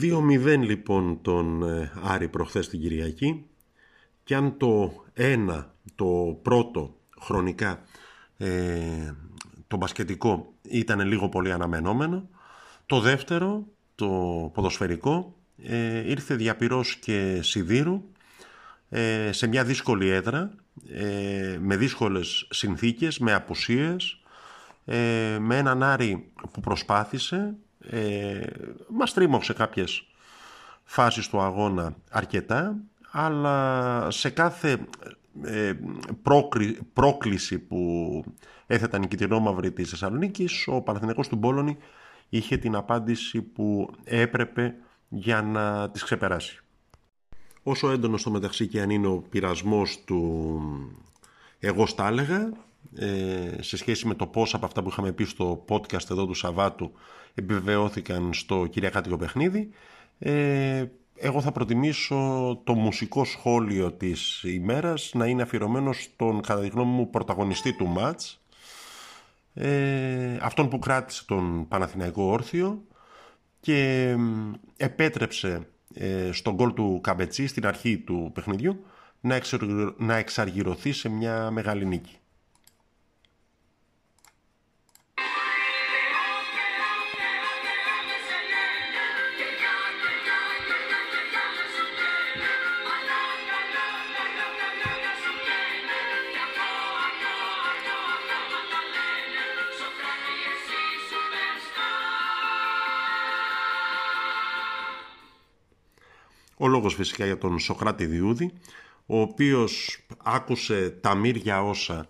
2-0 λοιπόν τον ε, Άρη προχθές την Κυριακή και αν το ένα, το πρώτο χρονικά, ε, το μπασκετικό ήταν λίγο πολύ αναμενόμενο, το δεύτερο, το ποδοσφαιρικό, ε, ήρθε διαπυρός και σιδήρου ε, σε μια δύσκολη έδρα, ε, με δύσκολες συνθήκες, με απουσίες, με έναν Άρη που προσπάθησε, ε, μας τρίμωξε κάποιες φάσεις του αγώνα αρκετά, αλλά σε κάθε ε, πρόκληση που έθεταν η Κιτρινόμαυρη της Θεσσαλονίκης, ο Παναθηναϊκός του Μπόλωνη είχε την απάντηση που έπρεπε για να τις ξεπεράσει. Όσο έντονο στο μεταξύ και αν είναι ο πειρασμός του εγώ στα έλεγα, ε, σε σχέση με το πώς από αυτά που είχαμε πει στο podcast εδώ του Σαββάτου επιβεβαιώθηκαν στο Κυριακάτικο παιχνίδι. Ε, εγώ θα προτιμήσω το μουσικό σχόλιο της ημέρας να είναι αφιερωμένο στον κατά τη γνώμη μου πρωταγωνιστή του μάτς ε, αυτόν που κράτησε τον Παναθηναϊκό Όρθιο και επέτρεψε ε, στον γκολ του Καμπετσί στην αρχή του παιχνιδιού να εξαργυρωθεί σε μια μεγάλη νίκη. Ο λόγος φυσικά για τον Σοκράτη Διούδη, ο οποίος άκουσε τα μύρια όσα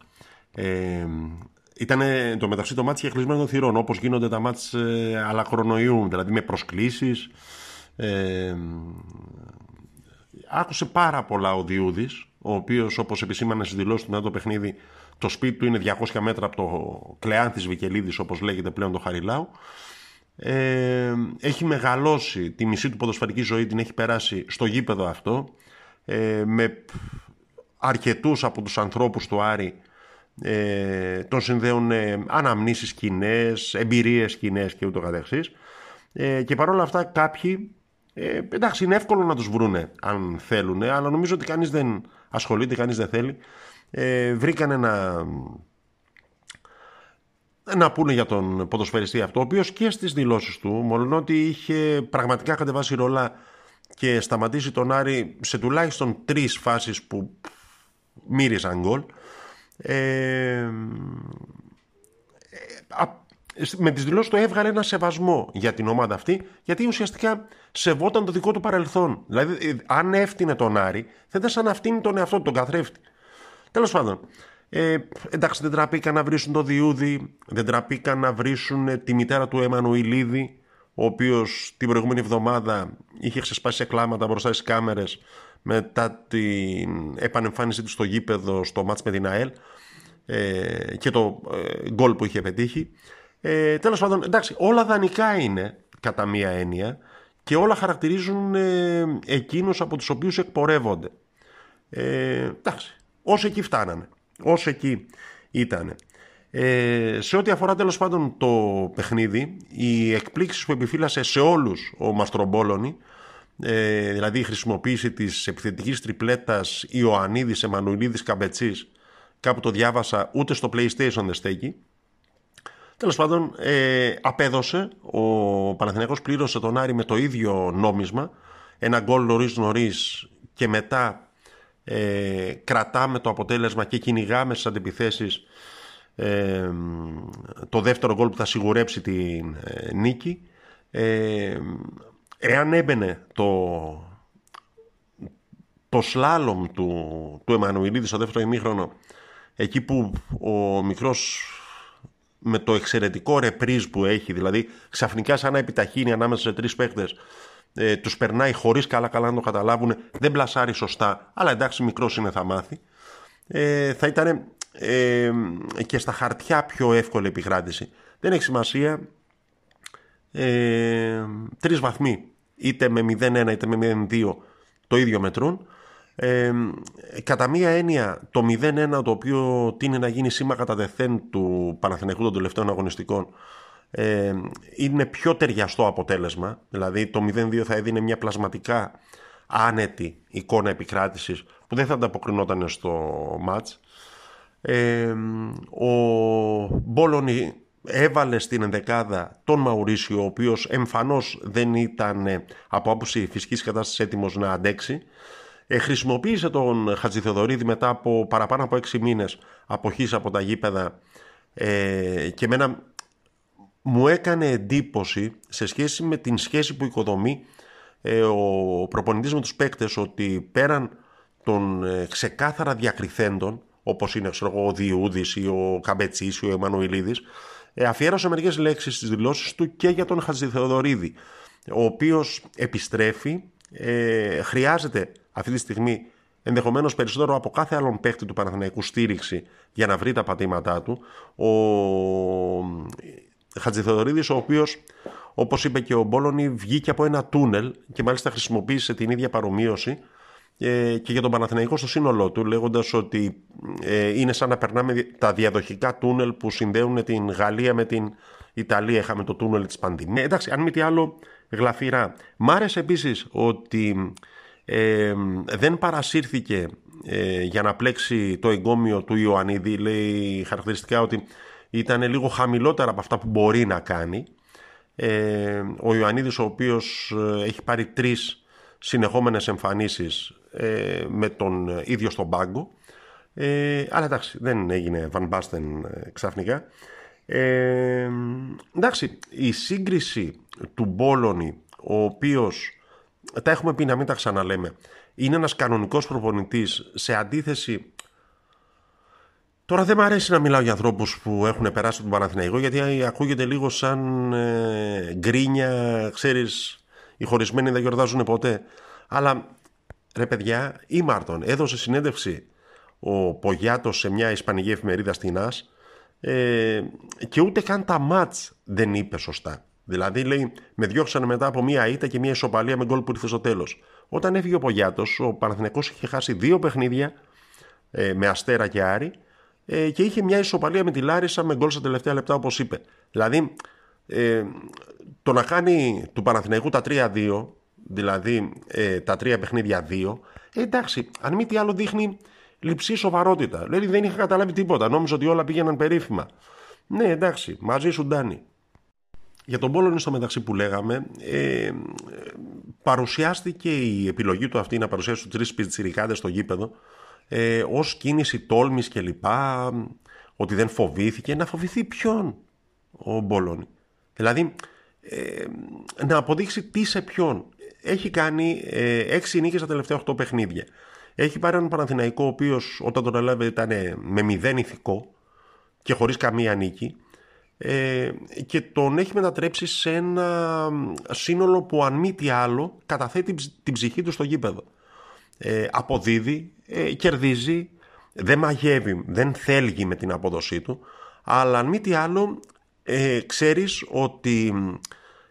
ε, ήταν το μεταξύ το μάτς κλεισμένο των θυρών, όπως γίνονται τα μάτς ε, αλαχρονοϊού, δηλαδή με προσκλήσεις. Ε, άκουσε πάρα πολλά ο Διούδης, ο οποίος όπως επισήμανε στις δηλώσεις του μετά το παιχνίδι, το σπίτι του είναι 200 μέτρα από το κλεάν της Βικελίδης, όπως λέγεται πλέον το Χαριλάου ε, έχει μεγαλώσει τη μισή του ποδοσφαιρική ζωή την έχει περάσει στο γήπεδο αυτό ε, με αρκετούς από τους ανθρώπους του Άρη ε, τον συνδέουν ε, αναμνήσεις κοινέ, εμπειρίες κοινέ και ούτω καθεξής. Ε, και παρόλα αυτά κάποιοι ε, εντάξει είναι εύκολο να τους βρούνε αν θέλουν αλλά νομίζω ότι κανείς δεν ασχολείται, κανείς δεν θέλει. Ε, βρήκαν ένα να πούνε για τον ποδοσφαιριστή αυτό, ο οποίος και στις δηλώσεις του, μόνο ότι είχε πραγματικά κατεβάσει ρολά και σταματήσει τον Άρη σε τουλάχιστον τρεις φάσεις που μύριζαν γκολ, ε, με τις δηλώσεις του έβγαλε ένα σεβασμό για την ομάδα αυτή, γιατί ουσιαστικά σεβόταν το δικό του παρελθόν. Δηλαδή, ε, αν έφτιανε τον Άρη, θα ήταν σαν να φτύνει τον εαυτό του, τον καθρέφτη. Τέλος πάντων, ε, εντάξει, δεν τραπήκαν να βρίσουν το Διούδη, δεν τραπήκαν να βρίσουν τη μητέρα του Εμμανουηλίδη, ο οποίος την προηγούμενη εβδομάδα είχε ξεσπάσει σε κλάματα μπροστά στις κάμερες μετά την επανεμφάνισή του στο γήπεδο στο μάτς με την ΑΕΛ ε, και το ε, γκολ που είχε πετύχει. Ε, τέλος πάντων, εντάξει, όλα δανεικά είναι κατά μία έννοια και όλα χαρακτηρίζουν ε, εκείνους από τους οποίους εκπορεύονται. Ε, εντάξει, όσο εκεί φτάνανε όσο εκεί ήταν. Ε, σε ό,τι αφορά τέλος πάντων το παιχνίδι, οι εκπλήξεις που επιφύλασε σε όλους ο Μαστρομπόλωνη, ε, δηλαδή η χρησιμοποίηση της επιθετικής τριπλέτας Ιωαννίδης, Εμμανουηλίδης, Καμπετσής, κάπου το διάβασα, ούτε στο PlayStation δεν στέκει. Τέλος πάντων, ε, απέδωσε, ο Παναθηναϊκός πλήρωσε τον Άρη με το ίδιο νόμισμα, ένα γκολ νωρίς νωρίς και μετά ε, κρατάμε το αποτέλεσμα και κυνηγάμε στις αντιπιθέσεις ε, το δεύτερο γκολ που θα σιγουρέψει την ε, νίκη. Ε, εάν έμπαινε το το σλάλομ του, του Εμμανουηλίδη στο δεύτερο ημίχρονο εκεί που ο μικρός με το εξαιρετικό ρεπρίζ που έχει δηλαδή ξαφνικά σαν να επιταχύνει ανάμεσα σε τρεις παίχτες ε, τους περνάει χωρίς καλά καλά να το καταλάβουν, δεν πλασάρει σωστά, αλλά εντάξει μικρός είναι θα μάθει. Ε, θα ήταν ε, και στα χαρτιά πιο εύκολη επικράτηση. Δεν έχει σημασία. Ε, τρεις βαθμοί, είτε με 0-1 είτε με 0-2 το ίδιο μετρούν. Ε, κατά μία έννοια το 0-1 το οποίο τίνει να γίνει σήμα κατά δεθέν του Παναθηναϊκού των τελευταίων αγωνιστικών ε, είναι πιο ταιριαστό αποτέλεσμα. Δηλαδή το 0-2 θα έδινε μια πλασματικά άνετη εικόνα επικράτησης που δεν θα ανταποκρινόταν στο μάτς. Ε, ο Μπόλονι έβαλε στην ενδεκάδα τον Μαουρίσιο ο οποίος εμφανώς δεν ήταν από άποψη φυσικής κατάστασης έτοιμος να αντέξει ε, χρησιμοποίησε τον Χατζηθεοδωρίδη μετά από παραπάνω από έξι μήνες αποχής από τα γήπεδα ε, και μένα μου έκανε εντύπωση σε σχέση με την σχέση που οικοδομεί ε, ο προπονητής με τους παίκτες ότι πέραν των ε, ξεκάθαρα διακριθέντων όπως είναι ξέρω, ο Διούδης ή ο Καμπετσής ή ο Εμμανουηλίδης ε, αφιέρωσε μερικές λέξεις στις δηλώσεις του και για τον Χατζηθεοδωρίδη ο οποίος επιστρέφει ε, χρειάζεται αυτή τη στιγμή ενδεχομένως περισσότερο από κάθε άλλον παίκτη του Παναθηναϊκού στήριξη για να βρει τα πατήματά του. Ο Χατζηθεοδωρίδης ο οποίος όπως είπε και ο Μπόλωνη βγήκε από ένα τούνελ και μάλιστα χρησιμοποίησε την ίδια παρομοίωση ε, και για τον Παναθηναϊκό στο σύνολό του λέγοντας ότι ε, είναι σαν να περνάμε τα διαδοχικά τούνελ που συνδέουν την Γαλλία με την Ιταλία. Είχαμε το τούνελ της πανδημίας. Εντάξει, αν μη τι άλλο γλαφυρά. Μ' άρεσε επίσης ότι ε, δεν παρασύρθηκε ε, για να πλέξει το εγκόμιο του Ιωαννίδη. Λέει χαρακτηριστικά ότι ήταν λίγο χαμηλότερα από αυτά που μπορεί να κάνει. Ε, ο Ιωαννίδης ο οποίος ε, έχει πάρει τρεις συνεχόμενες εμφανίσεις ε, με τον ίδιο στον πάγκο. Ε, αλλά εντάξει, δεν έγινε Van Basten ξαφνικά. Ε, εντάξει, η σύγκριση του Μπόλωνη, ο οποίος τα έχουμε πει να μην τα ξαναλέμε. Είναι ένας κανονικός προπονητής σε αντίθεση... Τώρα δεν μου αρέσει να μιλάω για ανθρώπους που έχουν περάσει τον Παναθηναϊκό γιατί ακούγεται λίγο σαν ε, γκρίνια, ξέρεις, οι χωρισμένοι δεν γιορτάζουν ποτέ. Αλλά ρε παιδιά, η Μάρτον έδωσε συνέντευξη ο Πογιάτος σε μια ισπανική εφημερίδα στην ΑΣ ε, και ούτε καν τα μάτς δεν είπε σωστά. Δηλαδή, λέει, με διώξανε μετά από μία ήττα και μία ισοπαλία με γκολ που ήρθε στο τέλος. Όταν έφυγε ο Πογιάτος, ο Παναθηναϊκός είχε χάσει δύο παιχνίδια ε, με αστέρα και άρη ε, και είχε μια ισοπαλία με τη Λάρισα με γκολ στα τελευταία λεπτά, όπως είπε. Δηλαδή, ε, το να κάνει του Παναθηναϊκού τα 3-2, δηλαδή ε, τα τρία παιχνίδια 2, ε, εντάξει, αν μη τι άλλο δείχνει λυψή σοβαρότητα. Δηλαδή δεν είχα καταλάβει τίποτα. Νόμιζα ότι όλα πήγαιναν περίφημα. Ναι, εντάξει, μαζί σου Ντάνι. Για τον Πόλωνη στο μεταξύ που λέγαμε, ε, παρουσιάστηκε η επιλογή του αυτή να παρουσιάσει τους τρεις πιτσιρικάδες στο γήπεδο ε, ως κίνηση τόλμης και λοιπά, ότι δεν φοβήθηκε. Να φοβηθεί ποιον ο Μπόλωνη. Δηλαδή, ε, να αποδείξει τι σε ποιον. Έχει κάνει ε, έξι νίκες στα τελευταία οχτώ παιχνίδια. Έχει πάρει έναν Παναθηναϊκό ο οποίος όταν τον έλαβε ήταν με μηδέν ηθικό και χωρίς καμία νίκη ε, και τον έχει μετατρέψει σε ένα σύνολο που αν μη τι άλλο καταθέτει την ψυχή του στο γήπεδο. Ε, αποδίδει, ε, κερδίζει, δεν μαγεύει, δεν θέλει με την απόδοσή του, αλλά αν μη τι άλλο ε, ξέρεις ότι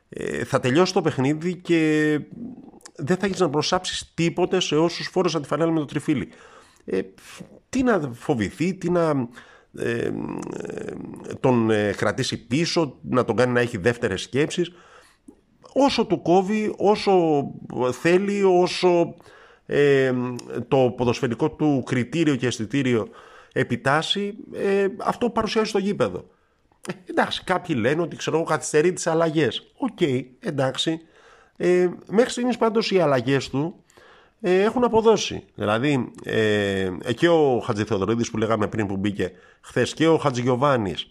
ε, θα τελειώσει το παιχνίδι και δεν θα έχεις να προσάψεις τίποτε σε όσους φόρεσαν τη φανέλα με το τριφύλι. Ε, τι να φοβηθεί, τι να ε, τον ε, κρατήσει πίσω, να τον κάνει να έχει δεύτερες σκέψεις. Όσο του κόβει, όσο θέλει, όσο ε, το ποδοσφαιρικό του κριτήριο και αισθητήριο επιτάσσει, ε, αυτό παρουσιάζει στο γήπεδο. Ε, εντάξει, κάποιοι λένε ότι ξέρω καθυστερεί τις αλλαγές. Οκ, εντάξει. Ε, μέχρι στιγμής πάντως οι αλλαγές του ε, έχουν αποδώσει. Δηλαδή, ε, και ο Χατζηθεοδωρίδης που λέγαμε πριν που μπήκε χθες και ο Χατζηγιοβάνης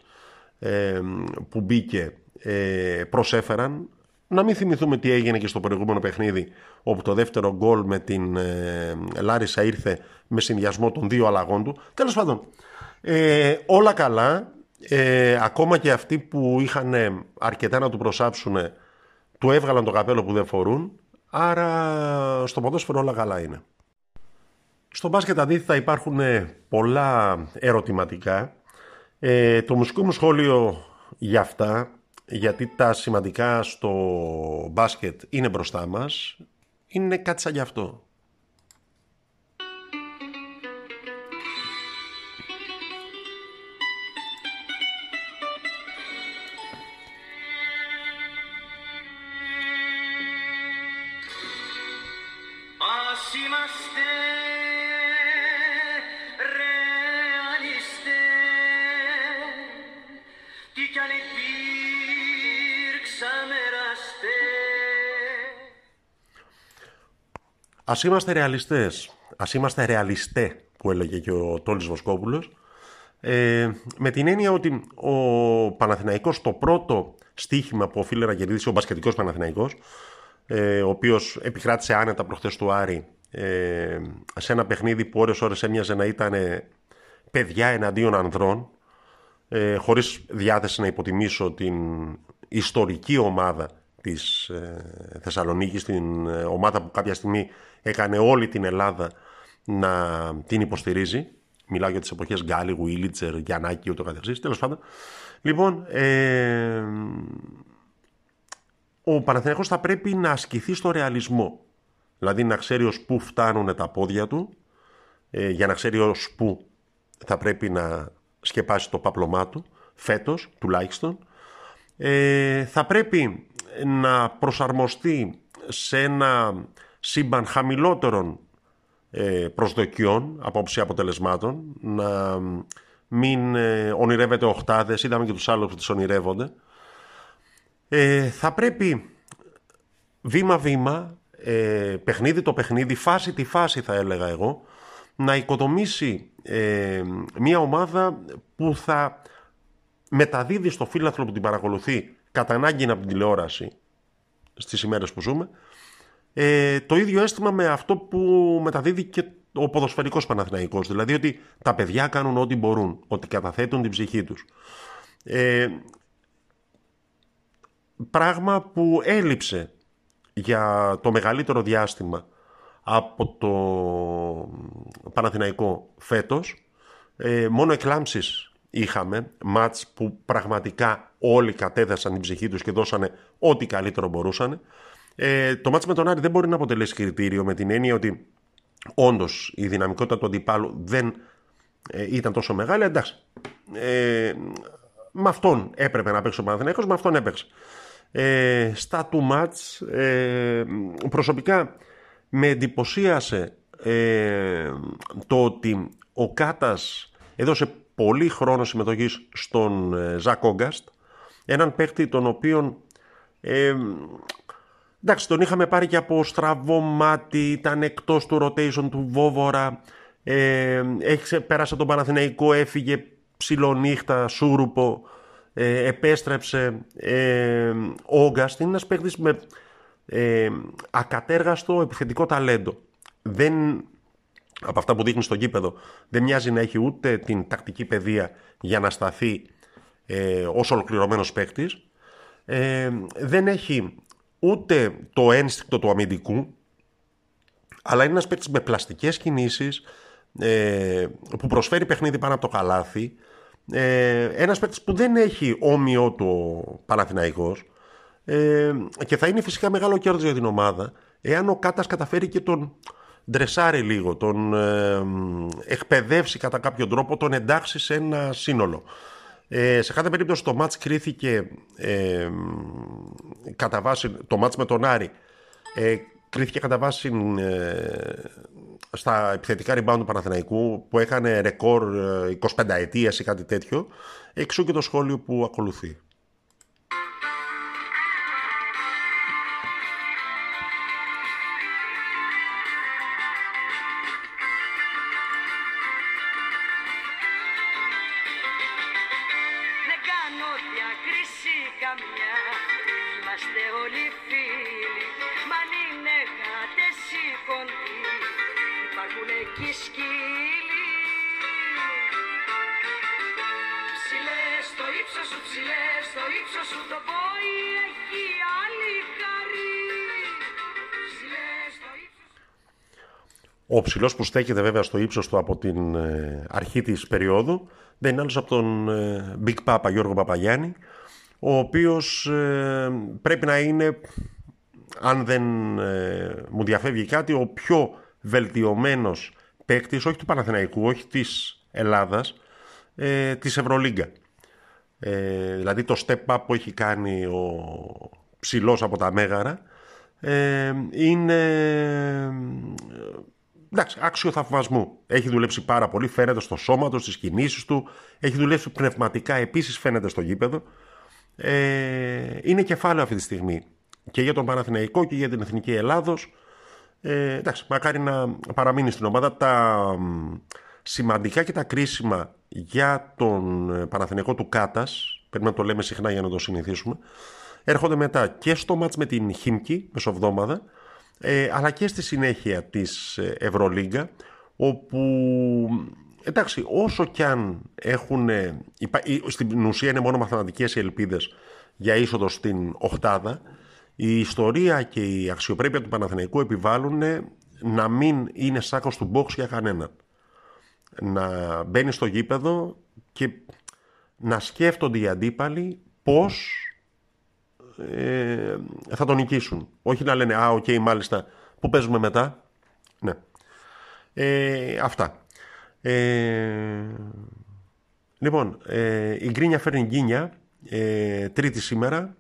ε, που μπήκε ε, προσέφεραν. Να μην θυμηθούμε τι έγινε και στο προηγούμενο παιχνίδι όπου το δεύτερο γκολ με την ε, Λάρισα ήρθε με συνδυασμό των δύο αλλαγών του. Τέλος πάντων, ε, όλα καλά. Ε, ακόμα και αυτοί που είχαν αρκετά να του προσάψουν του έβγαλαν το καπέλο που δεν φορούν Άρα στο ποδόσφαιρο όλα καλά είναι. Στο μπάσκετ αντίθετα υπάρχουν ε, πολλά ερωτηματικά. Ε, το μουσικό μου σχόλιο για αυτά, γιατί τα σημαντικά στο μπάσκετ είναι μπροστά μας, είναι κάτι σαν γι' αυτό. Μας ρεαλιστές, ας είμαστε ρεαλιστέ που έλεγε και ο Τόλης Βοσκόπουλος, ε, με την έννοια ότι ο Παναθηναϊκός το πρώτο στίχημα που οφείλει να κερδίσει ο μπασκετικός Παναθηναϊκός, ε, ο οποίος επικράτησε άνετα προχθές του Άρη ε, σε ένα παιχνίδι που ώρες ώρες έμοιαζε να ήταν παιδιά εναντίον ανδρών, ε, χωρίς διάθεση να υποτιμήσω την ιστορική ομάδα της ε, Θεσσαλονίκης, την ε, ομάδα που κάποια στιγμή έκανε όλη την Ελλάδα να την υποστηρίζει. Μιλάω για τις εποχές Γκάλι, Γουίλιτσερ, Γιαννάκη, ούτω καθεξής. Τέλος πάντων. Λοιπόν, ε, ο Παναθηναϊκός θα πρέπει να ασκηθεί στο ρεαλισμό. Δηλαδή να ξέρει ως πού φτάνουν τα πόδια του, ε, για να ξέρει ως πού θα πρέπει να σκεπάσει το παπλωμά του, φέτος τουλάχιστον. Ε, θα πρέπει να προσαρμοστεί σε ένα σύμπαν χαμηλότερων ε, προσδοκιών, απόψη αποτελεσμάτων, να μην ε, ονειρεύεται οχτάδες, είδαμε και τους άλλους που τις ονειρεύονται. Ε, θα πρέπει βήμα-βήμα, ε, παιχνίδι το παιχνίδι, φάση τη φάση θα έλεγα εγώ, να οικοδομήσει ε, μια ομάδα που θα μεταδίδει στο φίλαθλο που την παρακολουθεί κατά ανάγκη από την τηλεόραση στις ημέρες που ζούμε ε, το ίδιο αίσθημα με αυτό που μεταδίδει και ο ποδοσφαιρικός Παναθηναϊκός. Δηλαδή ότι τα παιδιά κάνουν ό,τι μπορούν, ότι καταθέτουν την ψυχή τους. Ε, πράγμα που έλειψε για το μεγαλύτερο διάστημα από το Παναθηναϊκό φέτος. Ε, μόνο εκλάμψεις είχαμε, μάτς που πραγματικά όλοι κατέθεσαν την ψυχή τους και δώσανε ό,τι καλύτερο μπορούσαν. Ε, το μάτς με τον Άρη δεν μπορεί να αποτελέσει κριτήριο με την έννοια ότι όντως η δυναμικότητα του αντιπάλου δεν ε, ήταν τόσο μεγάλη. Εντάξει. Ε, με αυτόν έπρεπε να παίξει ο Παναθηναίκος, με αυτόν έπαιξε. Ε, στα του μάτς ε, προσωπικά με εντυπωσίασε ε, το ότι ο Κάτας έδωσε πολύ χρόνο συμμετοχής στον ε, Ζακ Όγκαστ έναν παίκτη τον οποίον ε, Εντάξει, τον είχαμε πάρει και από στραβό μάτι, ήταν εκτός του rotation του Βόβορα, ε, έχει, πέρασε τον Παναθηναϊκό, έφυγε ψιλονύχτα, σούρουπο, ε, επέστρεψε. Ε, ο Όγκαστ είναι ένας παίκτης με ε, ακατέργαστο επιθετικό ταλέντο. Δεν, από αυτά που δείχνει στο γήπεδο, δεν μοιάζει να έχει ούτε την τακτική παιδεία για να σταθεί ε, ως ολοκληρωμένος παίκτης. Ε, δεν έχει ούτε το ένστικτο του αμυντικού, αλλά είναι ένας παίκτης με πλαστικές κινήσεις, ε, που προσφέρει παιχνίδι πάνω από το καλάθι, ε, ένας παίκτης που δεν έχει όμοιο το Παναθηναϊκός ε, και θα είναι φυσικά μεγάλο κέρδος για την ομάδα εάν ο Κάτας καταφέρει και τον ντρεσάρει λίγο, τον ε, εκπαιδεύσει κατά κάποιο τρόπο, τον εντάξει σε ένα σύνολο. Ε, σε κάθε περίπτωση το μάτς κρίθηκε ε, κατά βάση, το μάτς με τον Άρη ε, κρίθηκε κατά βάση ε, στα επιθετικά rebound του Παναθηναϊκού που έκανε ρεκόρ 25 ε, ετίας ή κάτι τέτοιο εξού και το σχόλιο που ακολουθεί. Ο ψηλός που στέκεται βέβαια στο ύψος του από την ε, αρχή της περίοδου δεν είναι άλλος από τον ε, Big Papa Γιώργο Παπαγιάννη, ο οποίος ε, πρέπει να είναι, αν δεν μου διαφεύγει κάτι, ο πιο βελτιωμένος παίκτης, όχι του Παναθηναϊκού, όχι της Ελλάδας, ε, της Ευρωλίγκα. δηλαδή το step up που έχει κάνει ο ψηλός από τα Μέγαρα ε, είναι εντάξει, άξιο θαυμασμού. Έχει δουλέψει πάρα πολύ, φαίνεται στο σώμα του, στις κινήσεις του, έχει δουλέψει πνευματικά, επίσης φαίνεται στο γήπεδο. Ε, είναι κεφάλαιο αυτή τη στιγμή και για τον Παναθηναϊκό και για την Εθνική Ελλάδος. Ε, εντάξει, μακάρι να παραμείνει στην ομάδα. Τα σημαντικά και τα κρίσιμα για τον Παναθηναϊκό του Κάτας, πρέπει να το λέμε συχνά για να το συνηθίσουμε, έρχονται μετά και στο μάτς με την Χίμκι, μεσοβδόμαδα, ε, αλλά και στη συνέχεια της ε, Ευρωλίγκα, όπου εντάξει, όσο κι αν έχουν, στην ουσία είναι μόνο μαθηματικές οι ελπίδες για είσοδο στην οχτάδα, η ιστορία και η αξιοπρέπεια του Παναθηναϊκού επιβάλλουν να μην είναι σάκος του box για κανέναν. Να μπαίνει στο γήπεδο και να σκέφτονται οι αντίπαλοι πώς ε, θα τον νικήσουν. Όχι να λένε «Α, OK, okay, μάλιστα, πού παίζουμε μετά». Ναι. Ε, αυτά. Ε, λοιπόν, ε, η γκρίνια φέρνει γκίνια, ε, τρίτη σήμερα.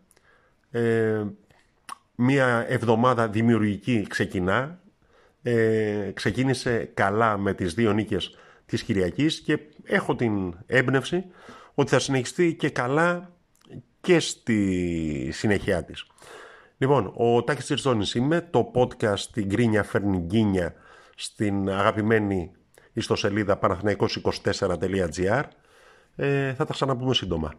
Ε, μία εβδομάδα δημιουργική ξεκινά. Ε, ξεκίνησε καλά με τις δύο νίκες της Κυριακής και έχω την έμπνευση ότι θα συνεχιστεί και καλά και στη συνέχεια της. Λοιπόν, ο Τάκης Τσιρτζόνης είμαι, το podcast «Την Γκρίνια φέρνει γκίνια» στην αγαπημένη ιστοσελίδα παναθηναϊκός24.gr. Ε, θα τα ξαναπούμε σύντομα.